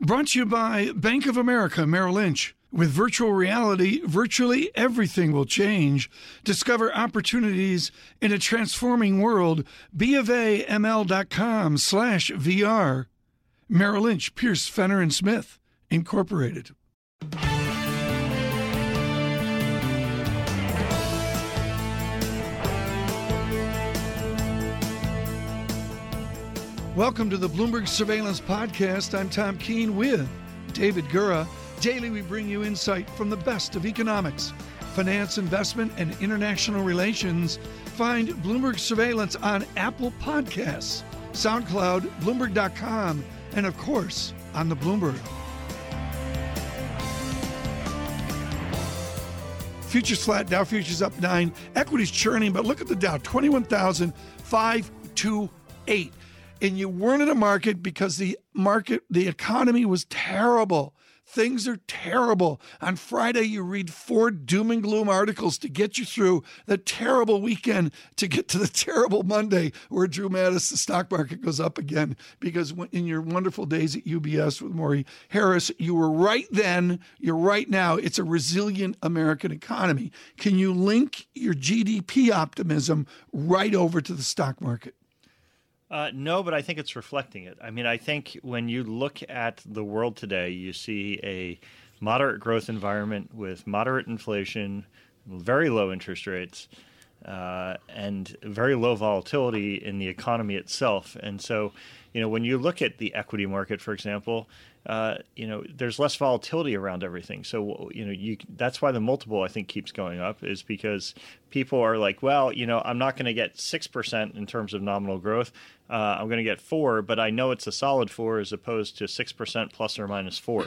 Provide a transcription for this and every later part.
Brought to you by Bank of America Merrill Lynch. With virtual reality, virtually everything will change. Discover opportunities in a transforming world. BofAML.com slash VR. Merrill Lynch, Pierce, Fenner, and Smith, Incorporated. Welcome to the Bloomberg Surveillance Podcast. I'm Tom Keene with David Gura. Daily, we bring you insight from the best of economics, finance, investment, and international relations. Find Bloomberg Surveillance on Apple Podcasts, SoundCloud, Bloomberg.com, and of course, on the Bloomberg. Futures flat, Dow futures up nine, equities churning, but look at the Dow 21,528 and you weren't in a market because the market, the economy was terrible. Things are terrible. On Friday, you read four doom and gloom articles to get you through the terrible weekend to get to the terrible Monday where Drew Matus, the stock market goes up again. Because in your wonderful days at UBS with Maury Harris, you were right then, you're right now. It's a resilient American economy. Can you link your GDP optimism right over to the stock market? Uh, no, but I think it's reflecting it. I mean, I think when you look at the world today, you see a moderate growth environment with moderate inflation, very low interest rates, uh, and very low volatility in the economy itself. And so, you know, when you look at the equity market, for example, uh, you know, there's less volatility around everything. So, you know, you that's why the multiple I think keeps going up is because people are like, well, you know, I'm not going to get six percent in terms of nominal growth. Uh, I'm going to get four, but I know it's a solid four as opposed to six percent plus or minus four.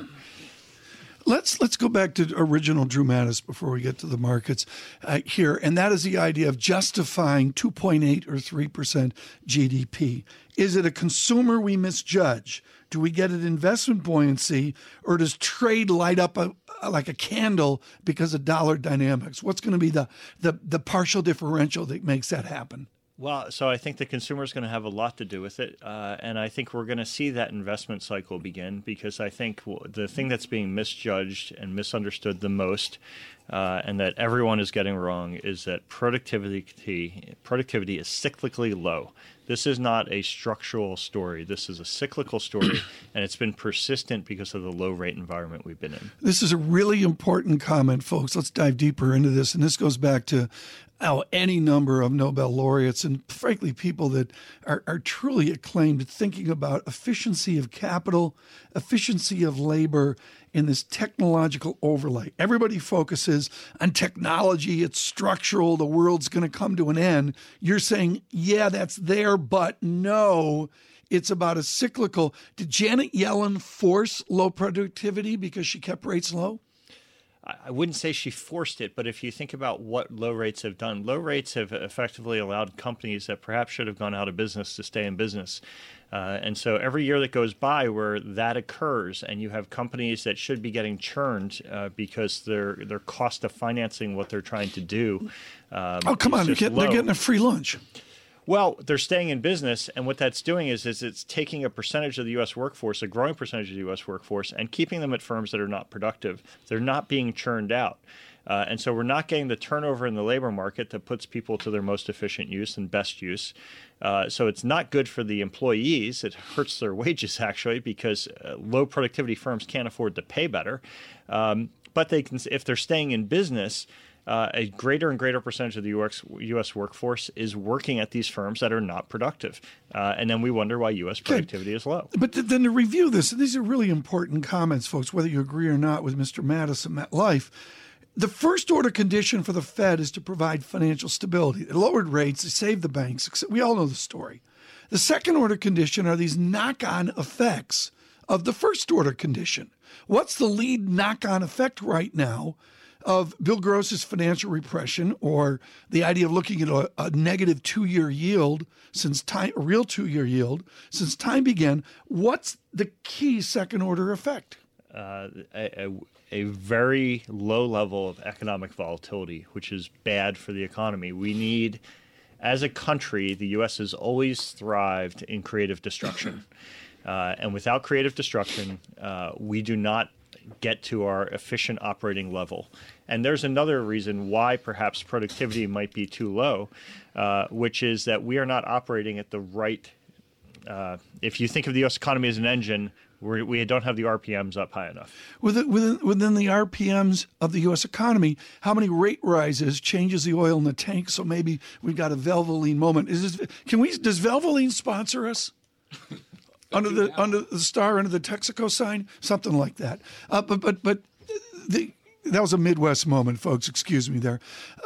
Let's let's go back to original Drew Matus before we get to the markets uh, here, and that is the idea of justifying 2.8 or 3 percent GDP. Is it a consumer we misjudge? Do we get an investment buoyancy, or does trade light up a, like a candle because of dollar dynamics? What's going to be the, the the partial differential that makes that happen? Well, so I think the consumer is going to have a lot to do with it, uh, and I think we're going to see that investment cycle begin because I think the thing that's being misjudged and misunderstood the most, uh, and that everyone is getting wrong, is that productivity productivity is cyclically low. This is not a structural story. This is a cyclical story, and it's been persistent because of the low rate environment we've been in. This is a really important comment, folks. Let's dive deeper into this. And this goes back to how any number of Nobel laureates and frankly people that are, are truly acclaimed thinking about efficiency of capital, efficiency of labor, in this technological overlay. Everybody focuses on technology, it's structural, the world's going to come to an end. You're saying, yeah, that's there, but no, it's about a cyclical. Did Janet Yellen force low productivity because she kept rates low? I wouldn't say she forced it, but if you think about what low rates have done, low rates have effectively allowed companies that perhaps should have gone out of business to stay in business. Uh, and so every year that goes by where that occurs, and you have companies that should be getting churned uh, because their their cost of financing what they're trying to do. Um, oh come on, they're getting, they're getting a free lunch. Well, they're staying in business, and what that's doing is, is it's taking a percentage of the U.S. workforce, a growing percentage of the U.S. workforce, and keeping them at firms that are not productive. They're not being churned out. Uh, and so we're not getting the turnover in the labor market that puts people to their most efficient use and best use. Uh, so it's not good for the employees. It hurts their wages actually because uh, low productivity firms can't afford to pay better. Um, but they can, if they're staying in business, uh, a greater and greater percentage of the US, US workforce is working at these firms that are not productive. Uh, and then we wonder why U.S. productivity is low. But then to review this, these are really important comments, folks, whether you agree or not with Mr. Matus and MetLife. The first order condition for the Fed is to provide financial stability. They lowered rates, they saved the banks. We all know the story. The second order condition are these knock on effects of the first order condition. What's the lead knock on effect right now of Bill Gross's financial repression or the idea of looking at a, a negative two year yield since time, a real two year yield since time began? What's the key second order effect? Uh, a, a very low level of economic volatility, which is bad for the economy. We need, as a country, the U.S. has always thrived in creative destruction. Uh, and without creative destruction, uh, we do not get to our efficient operating level. And there's another reason why perhaps productivity might be too low, uh, which is that we are not operating at the right. Uh, if you think of the U.S. economy as an engine, we're, we do not have the RPMs up high enough. Within, within, within the RPMs of the U.S. economy, how many rate rises changes the oil in the tank? So maybe we've got a Valvoline moment. Is this, can we? Does Valvoline sponsor us? under the under the star under the Texaco sign, something like that. Uh, but but but the that was a Midwest moment, folks. Excuse me there.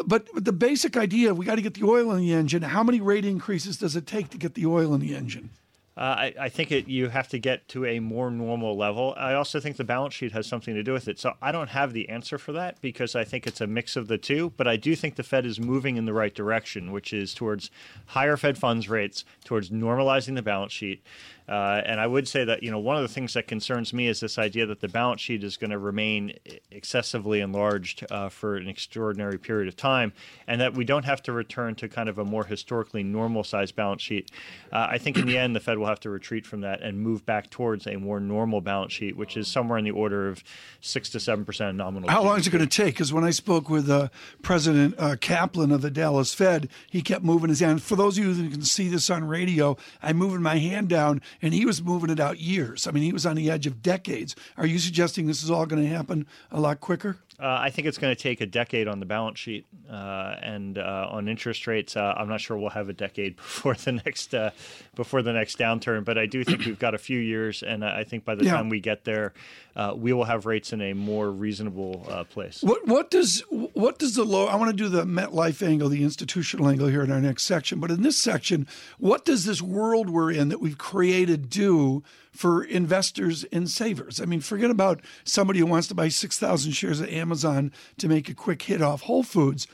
But, the basic idea we got to get the oil in the engine. How many rate increases does it take to get the oil in the engine? Uh, I, I, think it, you have to get to a more normal level. I also think the balance sheet has something to do with it. So I don't have the answer for that because I think it's a mix of the two. But I do think the Fed is moving in the right direction, which is towards higher Fed funds rates, towards normalizing the balance sheet. Uh, and I would say that you know one of the things that concerns me is this idea that the balance sheet is going to remain excessively enlarged uh, for an extraordinary period of time, and that we don't have to return to kind of a more historically normal sized balance sheet. Uh, I think in the end the Fed will have to retreat from that and move back towards a more normal balance sheet, which is somewhere in the order of six to seven percent nominal. How long is it going to take? Because when I spoke with uh, President uh, Kaplan of the Dallas Fed, he kept moving his hand. For those of you that can see this on radio, I'm moving my hand down and he was moving it out years. I mean, he was on the edge of decades. Are you suggesting this is all going to happen a lot quicker? Uh, I think it's going to take a decade on the balance sheet, uh, and uh, on interest rates, uh, I'm not sure we'll have a decade before the next uh, before the next downturn. But I do think we've got a few years, and I think by the yeah. time we get there, uh, we will have rates in a more reasonable place. What what does what does the low? I want to do the MetLife angle, the institutional angle here in our next section. But in this section, what does this world we're in that we've created do? For investors and savers. I mean, forget about somebody who wants to buy 6,000 shares of Amazon to make a quick hit off Whole Foods.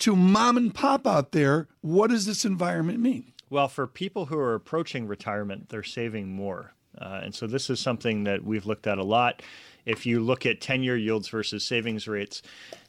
To mom and pop out there, what does this environment mean? Well, for people who are approaching retirement, they're saving more. Uh, and so this is something that we've looked at a lot. If you look at 10 year yields versus savings rates,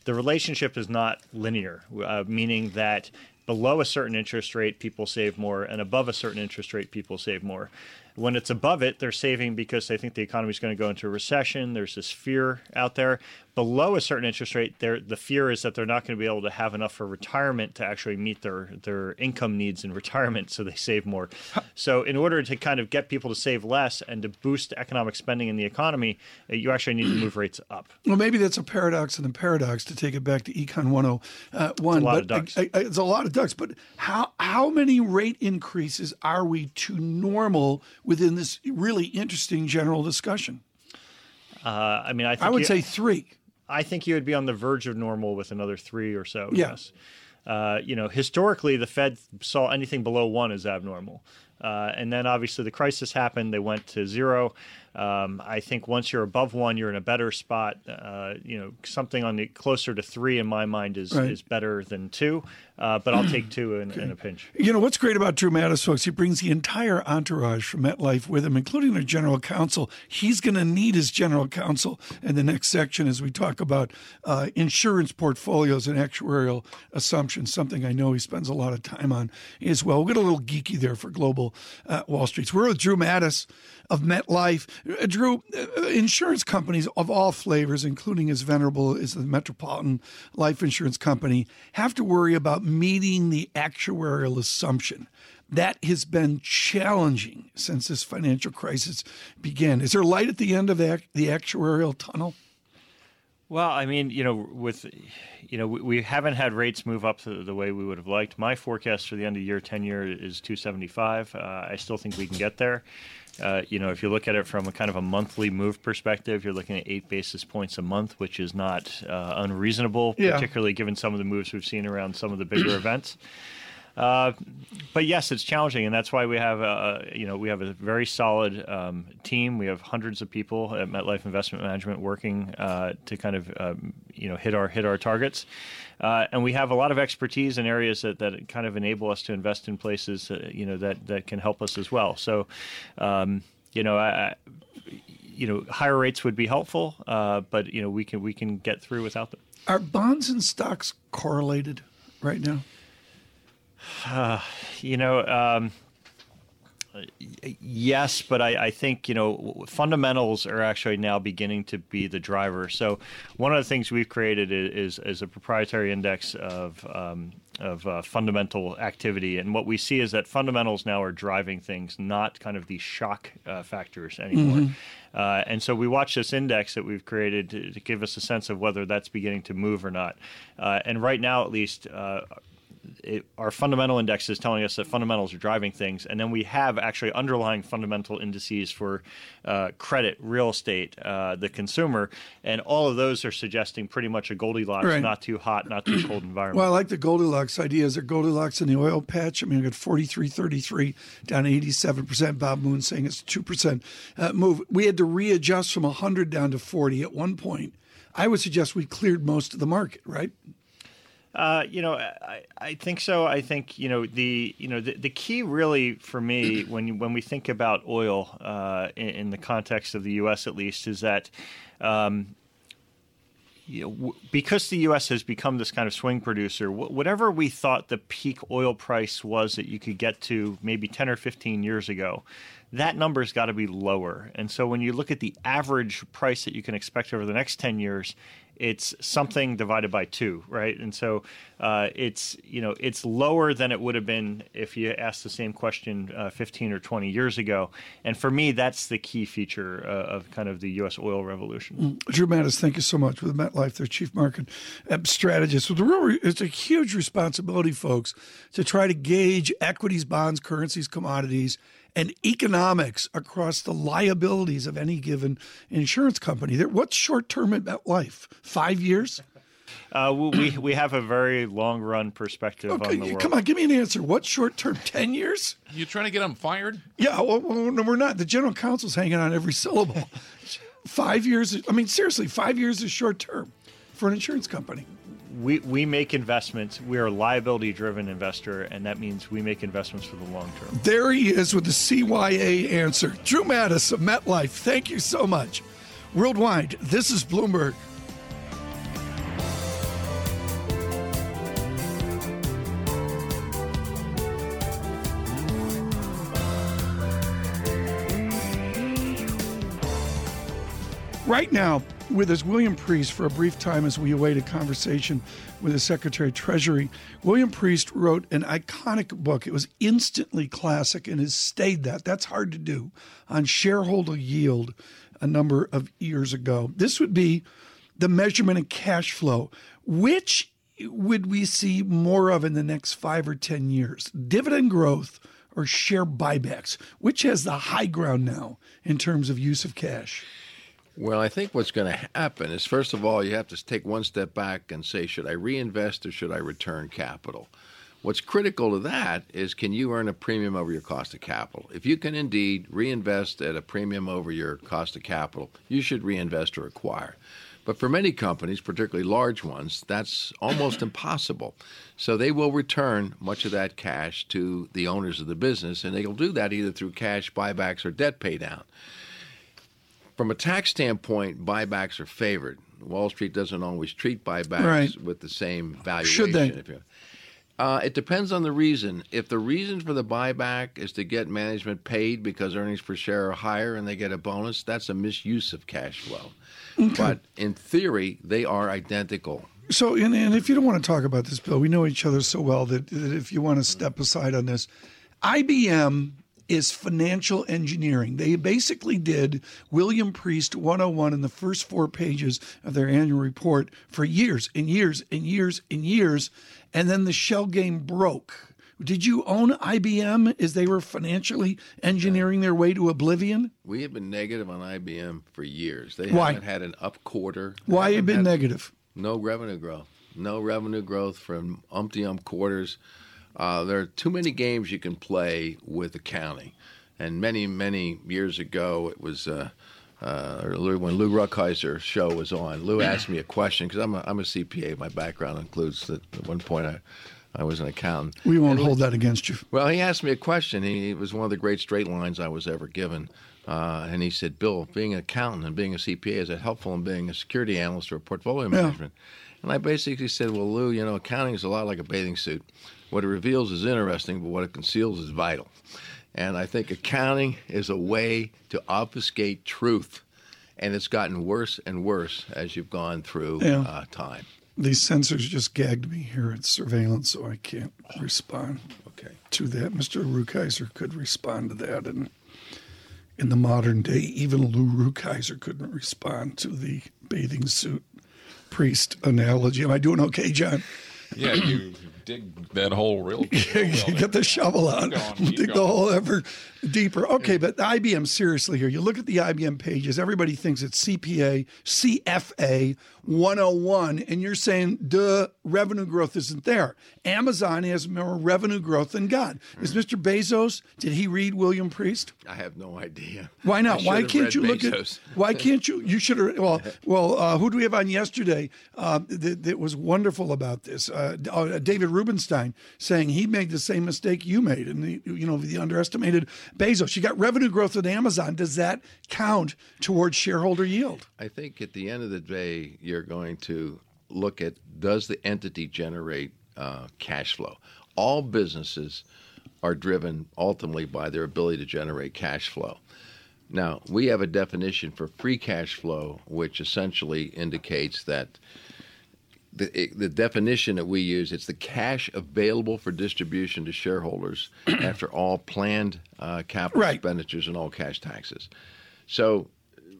the relationship is not linear, uh, meaning that below a certain interest rate, people save more, and above a certain interest rate, people save more. When it's above it, they're saving because they think the economy is going to go into a recession. There's this fear out there below a certain interest rate, the fear is that they're not going to be able to have enough for retirement to actually meet their their income needs in retirement, so they save more. So, in order to kind of get people to save less and to boost economic spending in the economy, uh, you actually need to move rates up. Well, maybe that's a paradox and a paradox to take it back to Econ 101. Uh, it's a lot but of ducks. I, I, it's a lot of ducks. But how how many rate increases are we to normal within this really interesting general discussion? Uh, I mean, I, I would you, say three. I think you would be on the verge of normal with another three or so. Yeah. Yes. Uh, you know, historically, the Fed saw anything below one as abnormal. Uh, and then obviously the crisis happened. They went to zero. Um, I think once you're above one, you're in a better spot. Uh, you know, something on the closer to three in my mind is right. is better than two. Uh, but I'll take two in, okay. in, a pinch. You know what's great about Drew Matus, folks? He brings the entire entourage from MetLife with him, including their general counsel. He's going to need his general counsel in the next section as we talk about uh, insurance portfolios and actuarial assumptions. Something I know he spends a lot of time on as well. We'll get a little geeky there for global uh, Wall Streets. We're with Drew Matus of MetLife. Uh, Drew, uh, insurance companies of all flavors, including as venerable as the Metropolitan Life Insurance Company, have to worry about meeting the actuarial assumption. That has been challenging since this financial crisis began. Is there light at the end of the actuarial tunnel? Well, I mean, you know, with you know, we, we haven't had rates move up the, the, way we would have liked. My forecast for the end of year, ten year, is two seventy five. Uh, I still think we can get there. Uh, you know, if you look at it from a kind of a monthly move perspective, you're looking at eight basis points a month, which is not uh, unreasonable, yeah. particularly given some of the moves we've seen around some of the bigger events. Uh, but yes, it's challenging, and that's why we have a you know we have a very solid um, team. We have hundreds of people at MetLife Investment Management working uh, to kind of um, you know hit our hit our targets, uh, and we have a lot of expertise in areas that, that kind of enable us to invest in places uh, you know that that can help us as well. So, um, you know, I, you know, higher rates would be helpful, uh, but you know we can we can get through without them. Are bonds and stocks correlated right now? You know, um, Yes, but I, I, think you know fundamentals are actually now beginning to be the driver. So one of the things we've created is, is, is a proprietary index of um, of uh, fundamental activity, and what we see is that fundamentals now are driving things, not kind of the shock uh, factors anymore. Mm-hmm. Uh, and so we watch this index that we've created to, to, give us a sense of whether that's beginning to move or not. Uh, and right now, at least, uh, it, our fundamental index is telling us that fundamentals are driving things, and then we have actually underlying fundamental indices for uh, credit, real estate, uh, the consumer, and all of those are suggesting pretty much a Goldilocks, right. not too hot, not too cold environment. Well, I like the Goldilocks idea. Is there Goldilocks in the oil patch? I mean, I got 43.33 down 87 percent. Bob Moon saying it's two percent uh, move. We had to readjust from 100 down to 40 at one point. I would suggest we cleared most of the market, right? Uh, you know, I, I think so. I think you know the you know the, the key really for me when when we think about oil uh, in, in, the context of the U.S. at least is that. Um, you know, w- because the U.S. has become this kind of swing producer, w- whatever we thought the peak oil price was that you could get to maybe 10 or 15 years ago, that number's got to be lower. And so when you look at the average price that you can expect over the next 10 years, it's something divided by two, right? And so uh, it's you know it's lower than it would have been if you asked the same question uh, 15 or 20 years ago. And for me, that's the key feature uh, of kind of the U.S. oil revolution. Mm. Drew Matus, thank you so much with MetLife, their chief market strategist. Well, the real, it's a huge responsibility, folks, to try to gauge equities, bonds, currencies, commodities and economics across the liabilities of any given insurance company. What's short term at life? Five years? Uh, we we have a very long run perspective okay, on the world. Come on, give me an answer. What short term? Ten years? You trying to get them fired? Yeah, well, well, no, we're not. The general counsel's hanging on every syllable. five years. I mean, seriously, five years is short term for an insurance company we, we make investments. We are a liability driven investor, and that means we make investments for the long term. There he is with the CYA answer. Drew Matus of MetLife, thank you so much. Worldwide, this is Bloomberg. Right now, with us William Priest for a brief time as we await a conversation with the Secretary of Treasury. William Priest wrote an iconic book. It was instantly classic and has stayed that. That's hard to do on shareholder yield a number of years ago. This would be the measurement of cash flow. Which would we see more of in the next five or 10 years? Dividend growth or share buybacks? Which has the high ground now in terms of use of cash? Well, I think what's going to happen is, first of all, you have to take one step back and say, should I reinvest or should I return capital? What's critical to that is can you earn a premium over your cost of capital? If you can indeed reinvest at a premium over your cost of capital, you should reinvest or acquire. But for many companies, particularly large ones, that's almost impossible. So they will return much of that cash to the owners of the business, and they'll do that either through cash buybacks or debt paydown. From a tax standpoint, buybacks are favored. Wall Street doesn't always treat buybacks right. with the same valuation. Should they? Uh, it depends on the reason. If the reason for the buyback is to get management paid because earnings per share are higher and they get a bonus, that's a misuse of cash flow. Okay. But in theory, they are identical. So, and, and, if you don't want to talk about this, Bill, we know each other so well that, that if you want to step aside on this, IBM is financial engineering. They basically did William Priest 101 in the first four pages of their annual report for years and years and years and years. And then the shell game broke. Did you own IBM as they were financially engineering their way to oblivion? We have been negative on IBM for years. They Why? haven't had an up quarter. Why have you been negative? No revenue growth. No revenue growth from umpty ump quarters. Uh, there are too many games you can play with accounting. And many, many years ago, it was uh, uh, when Lou Rukeyser's show was on. Lou asked me a question because I'm a, I'm a CPA. My background includes that at one point I, I was an accountant. We won't and hold that against you. Well, he asked me a question. He, it was one of the great straight lines I was ever given. Uh, and he said, Bill, being an accountant and being a CPA, is that helpful in being a security analyst or portfolio management? Yeah. And I basically said, well, Lou, you know, accounting is a lot like a bathing suit. What it reveals is interesting, but what it conceals is vital. And I think accounting is a way to obfuscate truth. And it's gotten worse and worse as you've gone through Yeah. uh, time. These censors just gagged me here at surveillance, so I can't respond Okay. to that. Mr. Rukeyser could respond to that, and in the modern day, even Lou Rukeyser couldn't respond to the bathing suit priest analogy. Am I doing okay, John? Yeah, you dig that hole real, real get the shovel out, Keep going, keep dig the hole ever deeper. Okay, but IBM, seriously here, you look at the IBM pages, everybody thinks it's CPA, CFA 101, and you're saying, the revenue growth isn't there. Amazon has more revenue growth than God. Is Mr. Bezos, did he read William Priest? I have no idea. Why not? Why can't you look Bezos. at? Why can't you? You should have. Well, well. Uh, who do we have on yesterday? Uh, that, that was wonderful about this. Uh, uh, David Rubenstein saying he made the same mistake you made, and the, you know the underestimated Bezos. You got revenue growth at Amazon. Does that count towards shareholder yield? I think at the end of the day, you're going to look at does the entity generate uh, cash flow? All businesses are driven ultimately by their ability to generate cash flow. Now, we have a definition for free cash flow, which essentially indicates that the, the definition that we use it's the cash available for distribution to shareholders after all planned uh, capital Right. expenditures and all cash taxes. So,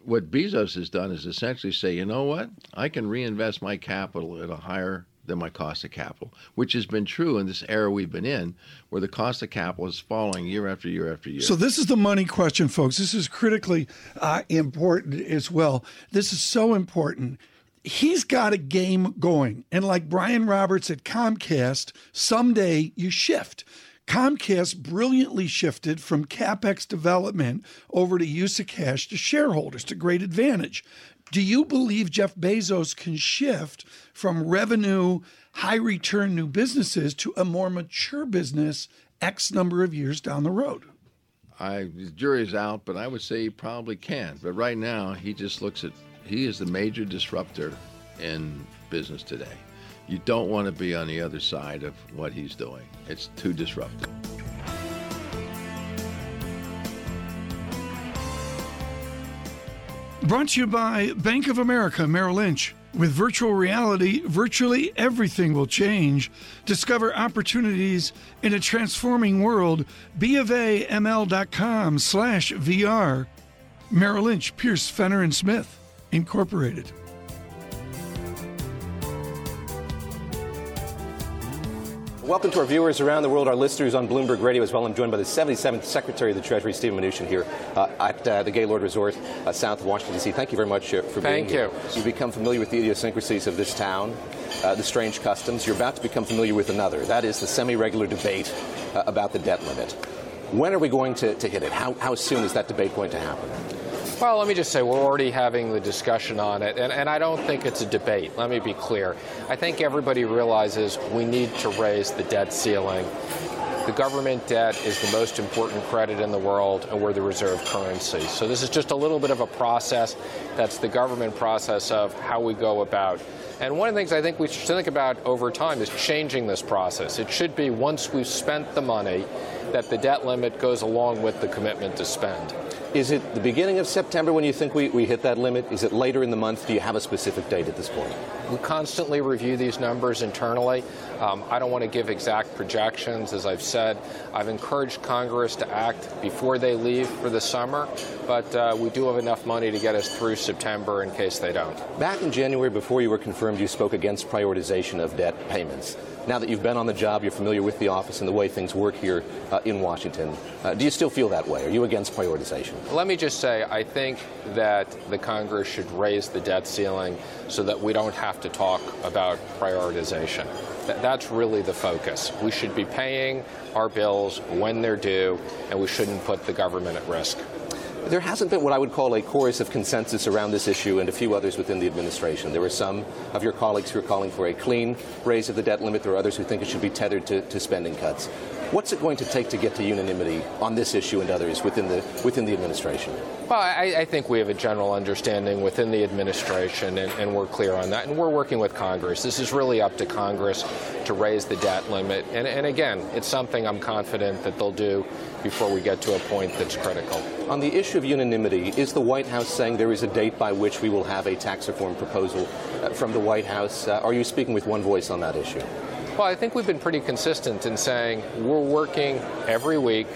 what Bezos has done is essentially say, you know what, I can reinvest my capital at a higher than my cost of capital, which has been true in this era we've been in, where the cost of capital is falling year after year after year. So this is the money question, folks. This is critically uh, important as well. This is so important. He's got a game going, and like Brian Roberts at Comcast, someday you shift. Comcast brilliantly shifted from capex development over to use of cash to shareholders to great advantage. Do you believe Jeff Bezos can shift from revenue, high return new businesses to a more mature business X number of years down the road? I the jury's out, but I would say he probably can. But right now, he just looks at he is the major disruptor in business today. You don't want to be on the other side of what he's doing. It's too disruptive. Brought to you by Bank of America Merrill Lynch. With virtual reality, virtually everything will change. Discover opportunities in a transforming world. BofAML.com slash VR. Merrill Lynch, Pierce, Fenner, and Smith, Incorporated. Welcome to our viewers around the world, our listeners on Bloomberg Radio as well. I'm joined by the 77th Secretary of the Treasury, Steven Mnuchin, here uh, at uh, the Gaylord Resort, uh, south of Washington, D.C. Thank you very much uh, for Thank being here. Thank you. You've become familiar with the idiosyncrasies of this town, uh, the strange customs. You're about to become familiar with another. That is the semi-regular debate uh, about the debt limit. When are we going to, to hit it? How, how soon is that debate going to happen? Well, let me just say we're already having the discussion on it, and, and I don't think it's a debate. Let me be clear. I think everybody realizes we need to raise the debt ceiling. The government debt is the most important credit in the world, and we're the reserve currency. So this is just a little bit of a process. That's the government process of how we go about. And one of the things I think we should think about over time is changing this process. It should be once we've spent the money, that the debt limit goes along with the commitment to spend. Is it the beginning of September when you think we, we hit that limit? Is it later in the month? Do you have a specific date at this point? We constantly review these numbers internally. Um, I don't want to give exact projections. As I've said, I've encouraged Congress to act before they leave for the summer, but uh, we do have enough money to get us through September in case they don't. Back in January, before you were confirmed, you spoke against prioritization of debt payments. Now that you've been on the job, you're familiar with the office and the way things work here uh, in Washington. Uh, do you still feel that way? Are you against prioritization? Let me just say, I think that the Congress should raise the debt ceiling so that we don't have to talk about prioritization. Th- that's really the focus. We should be paying our bills when they're due, and we shouldn't put the government at risk. There hasn't been what I would call a chorus of consensus around this issue and a few others within the administration. There are some of your colleagues who are calling for a clean raise of the debt limit. There are others who think it should be tethered to, to spending cuts. What's it going to take to get to unanimity on this issue and others within the within the administration? Well, I, I think we have a general understanding within the administration, and, and, we're clear on that. And we're working with Congress. This is really up to Congress to raise the debt limit. And, and again, it's something I'm confident that they'll do before we get to a point that's critical. On the issue of unanimity, is the White House saying there is a date by which we will have a tax reform proposal uh, from the White House? Uh, are you speaking with one voice on that issue? Well, I think we've been pretty consistent in saying we're working every week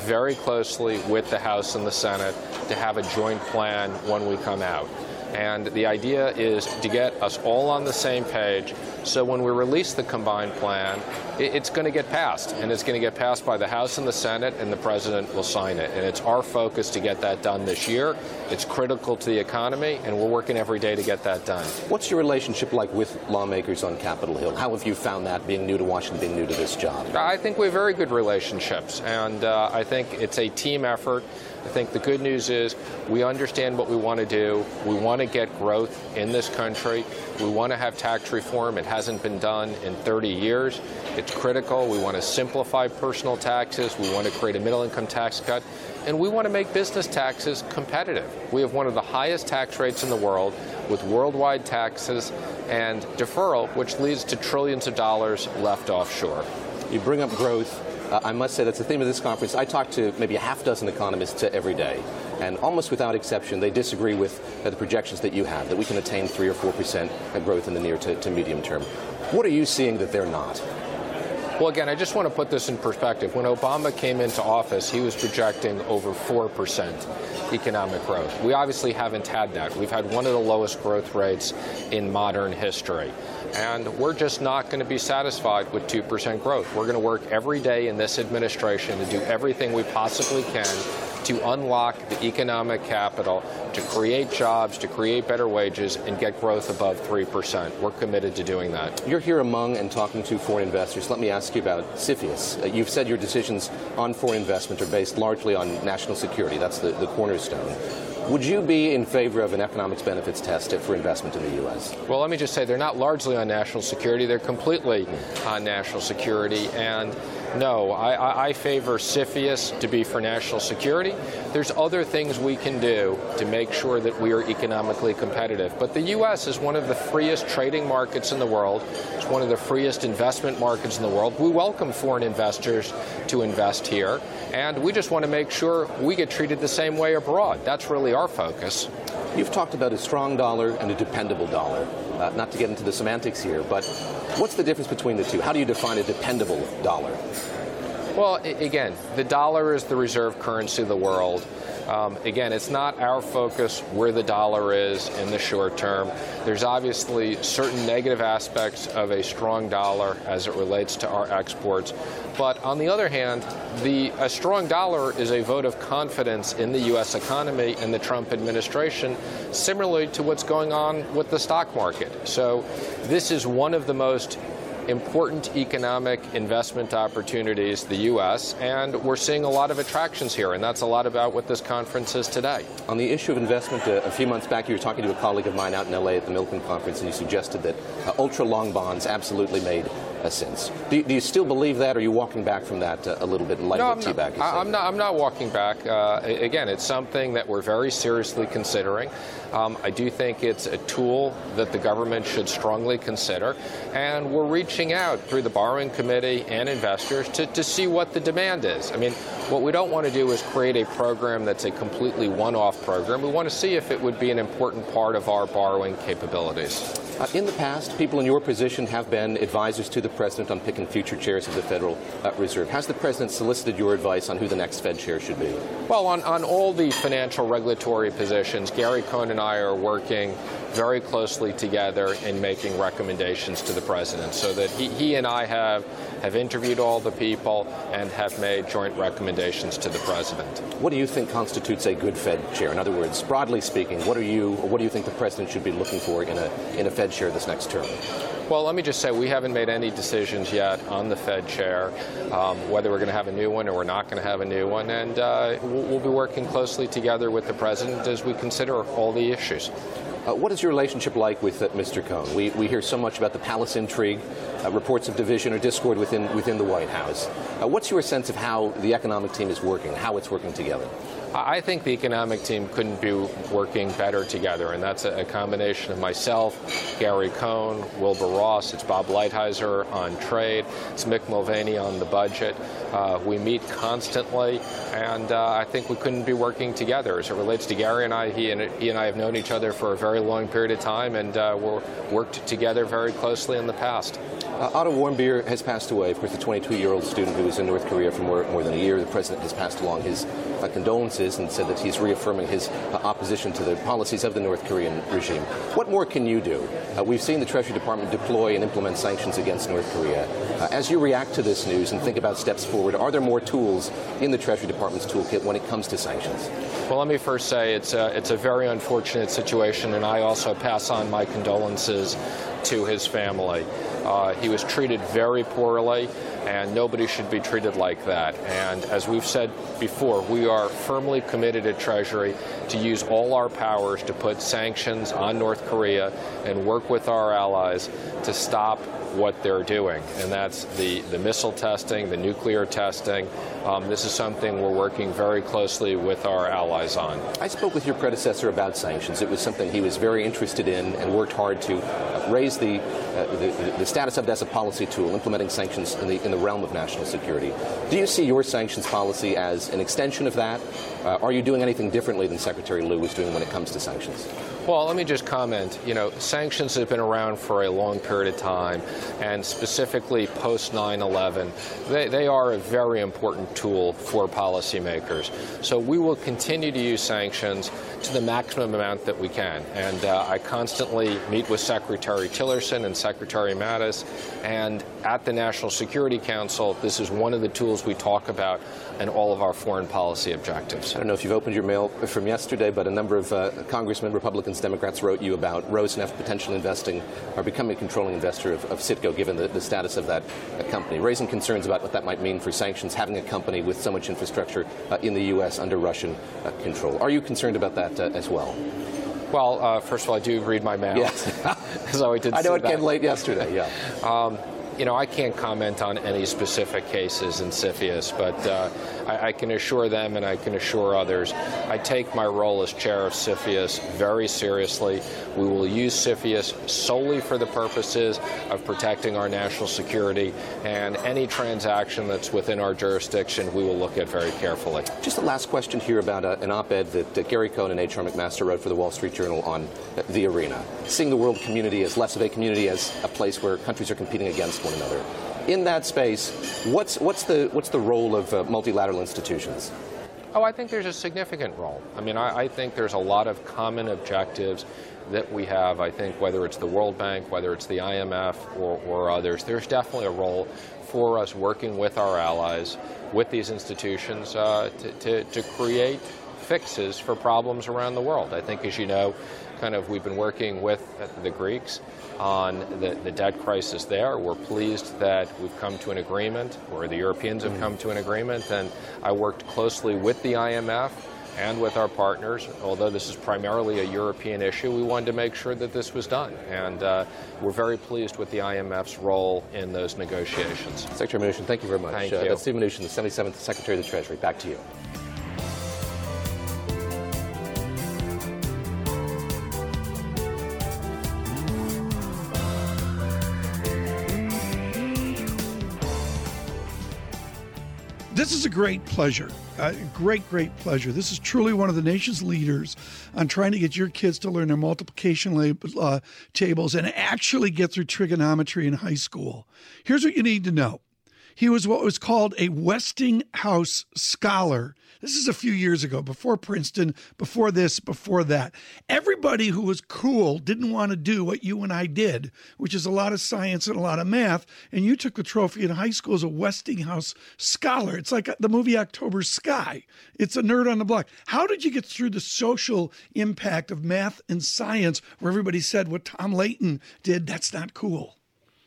very closely with the House and the Senate to have a joint plan when we come out. And the idea is to get us all on the same page so when we release the combined plan, it's going to get passed. And it's going to get passed by the House and the Senate, and the President will sign it. And it's our focus to get that done this year. It's critical to the economy, and we're working every day to get that done. What's your relationship like with lawmakers on Capitol Hill? How have you found that being new to Washington, being new to this job? I think we have very good relationships, and uh, I think it's a team effort. I think the good news is we understand what we want to do. We want to get growth in this country. We want to have tax reform. It hasn't been done in 30 years. It's critical. We want to simplify personal taxes. We want to create a middle income tax cut. And we want to make business taxes competitive. We have one of the highest tax rates in the world with worldwide taxes and deferral, which leads to trillions of dollars left offshore. You bring up growth. Uh, I must say that's the theme of this conference. I talk to maybe a half dozen economists every day, and almost without exception, they disagree with uh, the projections that you have that we can attain three or four percent growth in the near to, to medium term. What are you seeing that they're not? Well, again, I just want to put this in perspective. When Obama came into office, he was projecting over 4% economic growth. We obviously haven't had that. We've had one of the lowest growth rates in modern history. And we're just not going to be satisfied with 2% growth. We're going to work every day in this administration to do everything we possibly can to unlock the economic capital, to create jobs, to create better wages, and get growth above 3%. We're committed to doing that. You're here among and talking to foreign investors. Let me ask you about CFIUS. Uh, you've said your decisions on foreign investment are based largely on national security. That's the, the cornerstone. Would you be in favor of an economics benefits test for investment in the U.S.? Well, let me just say they're not largely on national security. They're completely on national security. And no, I, I, favor CFIUS to be for national security. There's other things we can do to make sure that we are economically competitive. But the U.S. is one of the freest trading markets in the world. It's one of the freest investment markets in the world. We welcome foreign investors to invest here. And we just want to make sure we get treated the same way abroad. That's really our focus. You've talked about a strong dollar and a dependable dollar. Uh, not to get into the semantics here, but what's the difference between the two? How do you define a dependable dollar? Well, again, the dollar is the reserve currency of the world. Um, again, it's not our focus where the dollar is in the short term. There's obviously certain negative aspects of a strong dollar as it relates to our exports. But on the other hand, the, a strong dollar is a vote of confidence in the U.S. economy and the Trump administration, similarly to what's going on with the stock market. So this is one of the most important economic investment opportunities, the U.S., and we're seeing a lot of attractions here, and that's a lot about what this conference is today. On the issue of investment, uh, a few months back, you were talking to a colleague of mine out in L.A. at the Milken Conference, and you suggested that uh, ultra long bonds absolutely made a sense. Do, do, you still believe that, or are you walking back from that uh, a little bit in light no, of what TBAC I'm not, I'm not walking back. Uh, again, it's something that we're very seriously considering. Um, I do think it's a tool that the government should strongly consider, and we're reaching out through the borrowing committee and investors to, to see what the demand is. I mean, what we don't want to do is create a program that's a completely one-off program. We want to see if it would be an important part of our borrowing capabilities. Uh, in the past, people in your position have been advisors to the president on picking future chairs of the Federal uh, Reserve. Has the president solicited your advice on who the next Fed chair should be? Well, on, on all the financial regulatory positions, Gary Cohn and I are working very closely together in making recommendations to the president so that he, he and I have, have interviewed all the people and have made joint recommendations to the president. What do you think constitutes a good Fed chair? In other words, broadly speaking, what are you what do you think the president should be looking for in a in a Fed chair this next term? Well, let me just say we haven't made any decisions yet on the Fed chair, um, whether we're going to have a new one or we're not going to have a new one, and uh, we'll, we'll be working closely together with the president as we consider all the issues. Uh, what is your relationship like with uh, Mr. Cohn? We, we hear so much about the palace intrigue, uh, reports of division or discord within, within the White House. Uh, what's your sense of how the economic team is working, how it's working together? I think the economic team couldn't be working better together, and that's a, combination of myself, Gary Cohn, Wilbur Ross, it's Bob Lighthizer on trade, it's Mick Mulvaney on the budget. Uh, we meet constantly, and uh, I think we couldn't be working together. As it relates to Gary and I, he and, he and I have known each other for a very long period of time, and uh, we've worked together very closely in the past. Uh, Otto Warmbier has passed away. Of course, the 22-year-old student who was in North Korea for more, more than a year. The president has passed along his condolences and said that he's reaffirming his uh, opposition to the policies of the North Korean regime. What more can you do? Uh, we've seen the Treasury Department deploy and implement sanctions against North Korea. Uh, as you react to this news and think about steps forward, are there more tools in the Treasury Department's toolkit when it comes to sanctions? Well, let me first say it's a, it's a very unfortunate situation, and I also pass on my condolences to his family. Uh, he was treated very poorly, and nobody should be treated like that. And as we've said before, we are firmly committed at Treasury to use all our powers to put sanctions on North Korea and work with our allies to stop what they're doing, and that's the, the missile testing, the nuclear testing. Um, this is something we're working very closely with our allies on. I spoke with your predecessor about sanctions. It was something he was very interested in and worked hard to raise the, uh, the, the, status of it as a policy tool, implementing sanctions in the, in the realm of national security. Do you see your sanctions policy as an extension of that? Uh, are you doing anything differently than Secretary Lew was doing when it comes to sanctions? Well, let me just comment. You know, sanctions have been around for a long period of time, and specifically post 9 11, they, they are a very important tool for policymakers. So we will continue to use sanctions to the maximum amount that we can. And uh, I constantly meet with Secretary Tillerson and Secretary Mattis, and at the National Security Council, this is one of the tools we talk about in all of our foreign policy objectives. I don't know if you've opened your mail from yesterday, but a number of uh, congressmen, Republicans, Democrats wrote you about Rosneft potentially investing or becoming a controlling investor of, of Citgo, given the, the, status of that uh, company, raising concerns about what that might mean for sanctions, having a company with so much infrastructure uh, in the U.S. under Russian uh, control. Are you concerned about that uh, as well? Well, uh, first of all, I do read my mail. Yes. so I did. I know it that. came late yesterday. Yeah. Um, you know, I can't comment on any specific cases in CFIUS, but uh, I, I, can assure them and I can assure others, I take my role as chair of CFIUS very seriously. We will use CFIUS solely for the purposes of protecting our national security, and any transaction that's within our jurisdiction, we will look at very carefully. Just a last question here about uh, an op-ed that uh, Gary Cohn and H.R. McMaster wrote for the Wall Street Journal on the arena, seeing the world community as less of a community as a place where countries are competing against one one another. In that space, what's, what's, the, what's the role of uh, multilateral institutions? Oh, I think there's a significant role. I mean, I, I, think there's a lot of common objectives that we have. I think whether it's the World Bank, whether it's the IMF, or, or others, there's definitely a role for us working with our allies, with these institutions, uh, to, to, to create fixes for problems around the world. I think, as you know, kind of we've been working with the Greeks on the, the debt crisis there. We're pleased that we've come to an agreement, or the Europeans have come to an agreement, and I worked closely with the IMF and with our partners. Although this is primarily a European issue, we wanted to make sure that this was done. And uh, we're very pleased with the IMF's role in those negotiations. Secretary Mnuchin, thank you very much. Thank uh, you. That's Steve Mnuchin, the 77th Secretary of the Treasury. Back to you. Great pleasure. Great, great pleasure. This is truly one of the nation's leaders on trying to get your kids to learn their multiplication uh, tables and actually get through trigonometry in high school. Here's what you need to know he was what was called a Westinghouse Scholar this is a few years ago, before Princeton, before this, before that. Everybody who was cool didn't want to do what you and I did, which is a lot of science and a lot of math. And you took the trophy in high school as a Westinghouse scholar. It's like uh, the movie October Sky. It's a nerd on the block. How did you get through the social impact of math and science where everybody said what Tom Leighton did, that's not cool?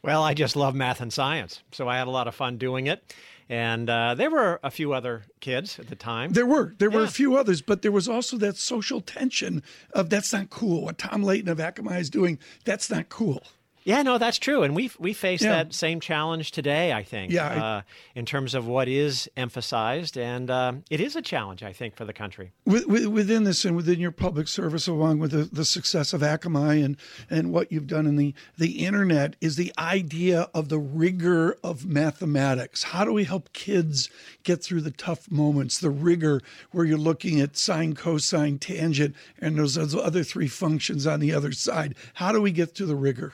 Well, I just love math and science, so I had a lot of fun doing it. And uh, there were a few other kids at the time. There were. There were a few others, but there was also that social tension of that's not cool. What Tom Leighton of Akamai is doing, that's not cool. Yeah, no, that's true, and we we face Yeah. that same challenge today. I think, Yeah, I- uh, in terms of what is emphasized, and um, it is a challenge, I think, for the country. With, with, within this and within your public service, along with the, the success of Akamai and, and what you've done in the, the internet, is the idea of the rigor of mathematics. How do we help kids get through the tough moments, the rigor where you're looking at sine, cosine, tangent, and those, those other three functions on the other side? How do we get through the rigor?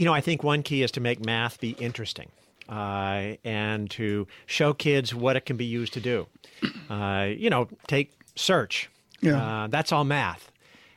You know, I think one key is to make math be interesting. Uh, and to show kids what it can be used to do. Uh, you know, take search. Yeah. Uh, that's all math.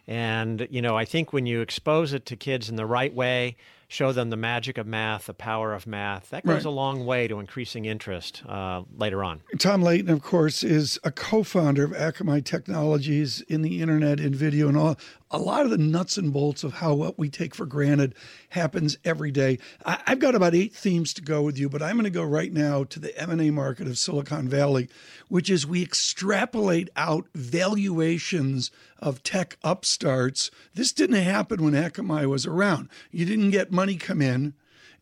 And, you know, I think when you expose it to kids in the right way, show them the magic of math, the power of math, that goes Right. a long way to increasing interest uh, later on. Tom Leighton, of course, is a co-founder of Akamai Technologies in the internet and video and all. A lot of the nuts and bolts of how what we take for granted happens every day. I, I've got about eight themes to go with you, but I'm going to go right now to the M&A market of Silicon Valley, which is we extrapolate out valuations of tech upstarts. This didn't happen when Akamai was around. You didn't get money come in,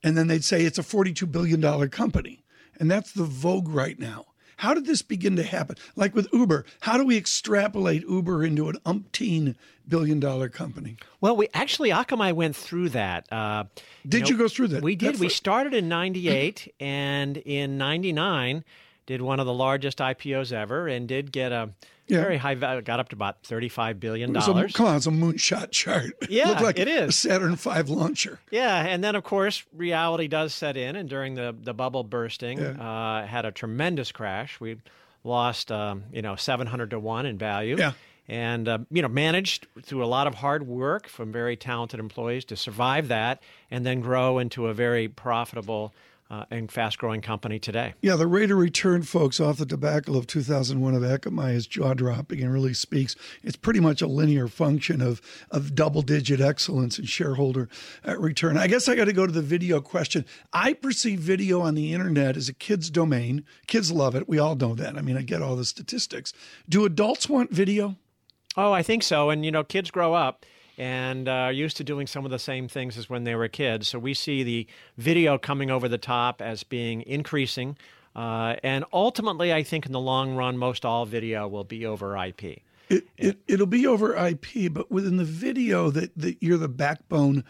and then they'd say it's a $42 billion company. And that's the vogue right now. How did this begin to happen? Like with Uber, how do we extrapolate Uber into an umpteen billion dollar company? Well, we actually Akamai went through that. Uh, Did you go through that? We did. That we started in '98, and in '99 did one of the largest IPOs ever, and did get a Yeah. very high value. Got up to about thirty-five billion It's a- dollars. come on, it's a moonshot chart. Yeah, Looked like it is. a Saturn V launcher. Yeah, and then of course reality does set in, and during the the bubble bursting, uh, had a tremendous crash. We lost, um, you know, seven hundred to one in value. Yeah. And uh, you know, managed through a lot of hard work from very talented employees to survive that, and then grow into a very profitable uh, and fast-growing company today. Yeah, the rate of return, folks, off the debacle of 2001 of Akamai is jaw dropping and really speaks. It's pretty much a linear function of, of double digit excellence and shareholder uh, return. I guess I got to go to the video question. I perceive video on the internet as a kid's domain. Kids love it. We all know that. I mean, I get all the statistics. Do adults want video? Oh, I think so. And you know, kids grow up and uh, are used to doing some of the same things as when they were kids. So we see the video coming over the top as being increasing. Uh, and ultimately, I think in the long run, most all video will be over IP. It, it, it'll be over IP, but within the video that, that you're the backbone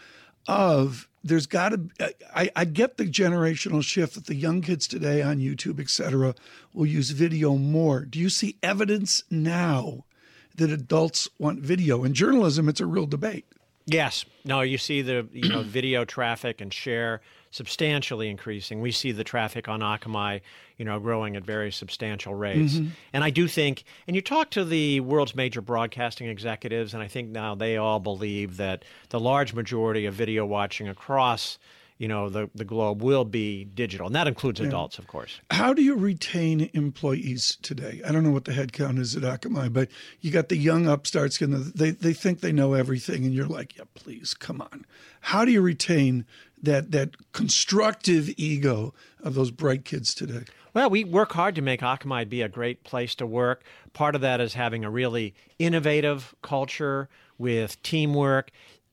of, there's got to. I, I get the generational shift that the young kids today on YouTube, et cetera, will use video more. Do you see evidence now that adults want video? In journalism, it's a real debate. Yes. No, you see the you know video traffic and share substantially increasing. We see the traffic on Akamai, you know, growing at very substantial rates. Mm-hmm. And I do think and you talk to the world's major broadcasting executives and I think now they all believe that the large majority of video watching across you know the, the globe will be digital and that includes adults of course How do you retain employees today? I don't know what the headcount is at Akamai, but you got the young upstarts, and they, they think they know everything, and you're like, yeah, please, come on. How do you retain that that constructive ego of those bright kids today? Well, we work hard to make Akamai be a great place to work. Part of that is having a really innovative culture with teamwork.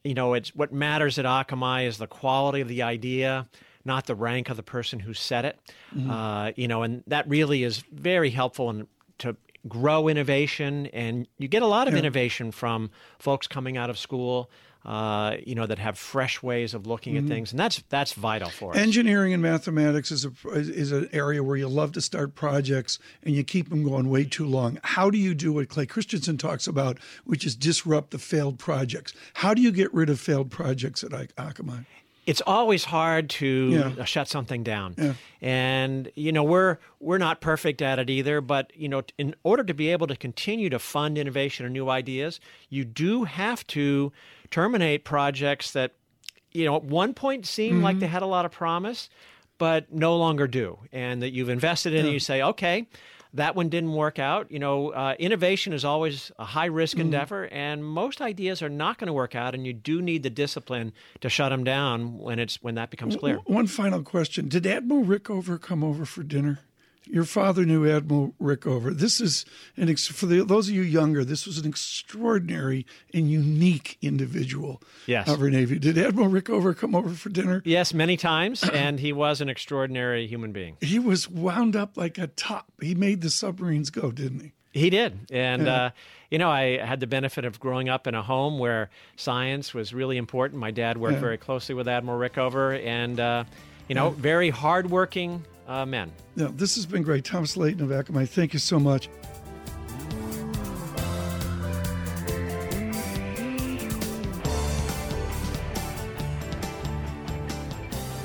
You know, it's what matters at Akamai is the quality of the idea, not the rank of the person who said it. Uh, you know, and that really is very helpful in, to grow innovation. And you get a lot of innovation from folks coming out of school. Uh, you know that have fresh ways of looking at things, and that's that's vital for us. Engineering and mathematics is a is an area where you love to start projects and you keep them going way too long. How do you do what Clay Christensen talks about, which is disrupt the failed projects? How do you get rid of failed projects at Akamai? It's always hard to Yeah. shut something down. And you know we're we're not perfect at it either but you know in order to be able to continue to fund innovation and new ideas you do have to terminate projects that you know at one point seemed like mm-hmm. they had a lot of promise but no longer do. And that you've invested in and you say okay that one didn't work out. You know, uh, innovation is always a high risk Mm. endeavor, and most ideas are not going to work out, and you do need the discipline to shut them down when it's when that becomes clear. One final question: Did Admiral Rickover come over for dinner? Your father knew Admiral Rickover. This is an ex- for the, those of you younger. This was an extraordinary and unique individual. Yes. of our Navy. Did Admiral Rickover come over for dinner? Yes, many times, and he was an extraordinary human being. He was wound up like a top. He made the submarines go, didn't he? He did. And, uh, you know, I had the benefit of growing up in a home where science was really important. My dad worked Yeah. very closely with Admiral Rickover and, uh, you know, very hardworking uh, men. No, this has been great. Thomas Leighton of Akamai, thank you so much.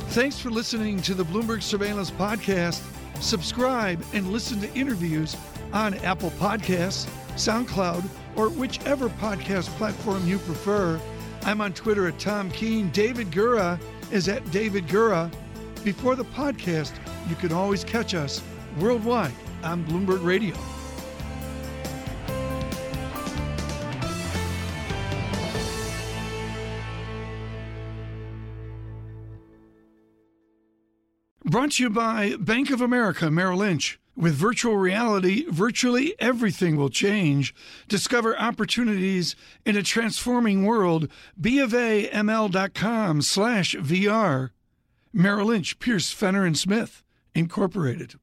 Thanks for listening to the Bloomberg Surveillance Podcast. Subscribe and listen to interviews on Apple Podcasts, SoundCloud, or whichever podcast platform you prefer. I'm on Twitter at Tom Keene. David Gura is at David Gura. Before the podcast, you can always catch us worldwide on Bloomberg Radio. Brought to you by Bank of America Merrill Lynch. With virtual reality, virtually everything will change. Discover opportunities in a transforming world. BofAML.com slash VR. Merrill Lynch, Pierce, Fenner, and Smith, Incorporated.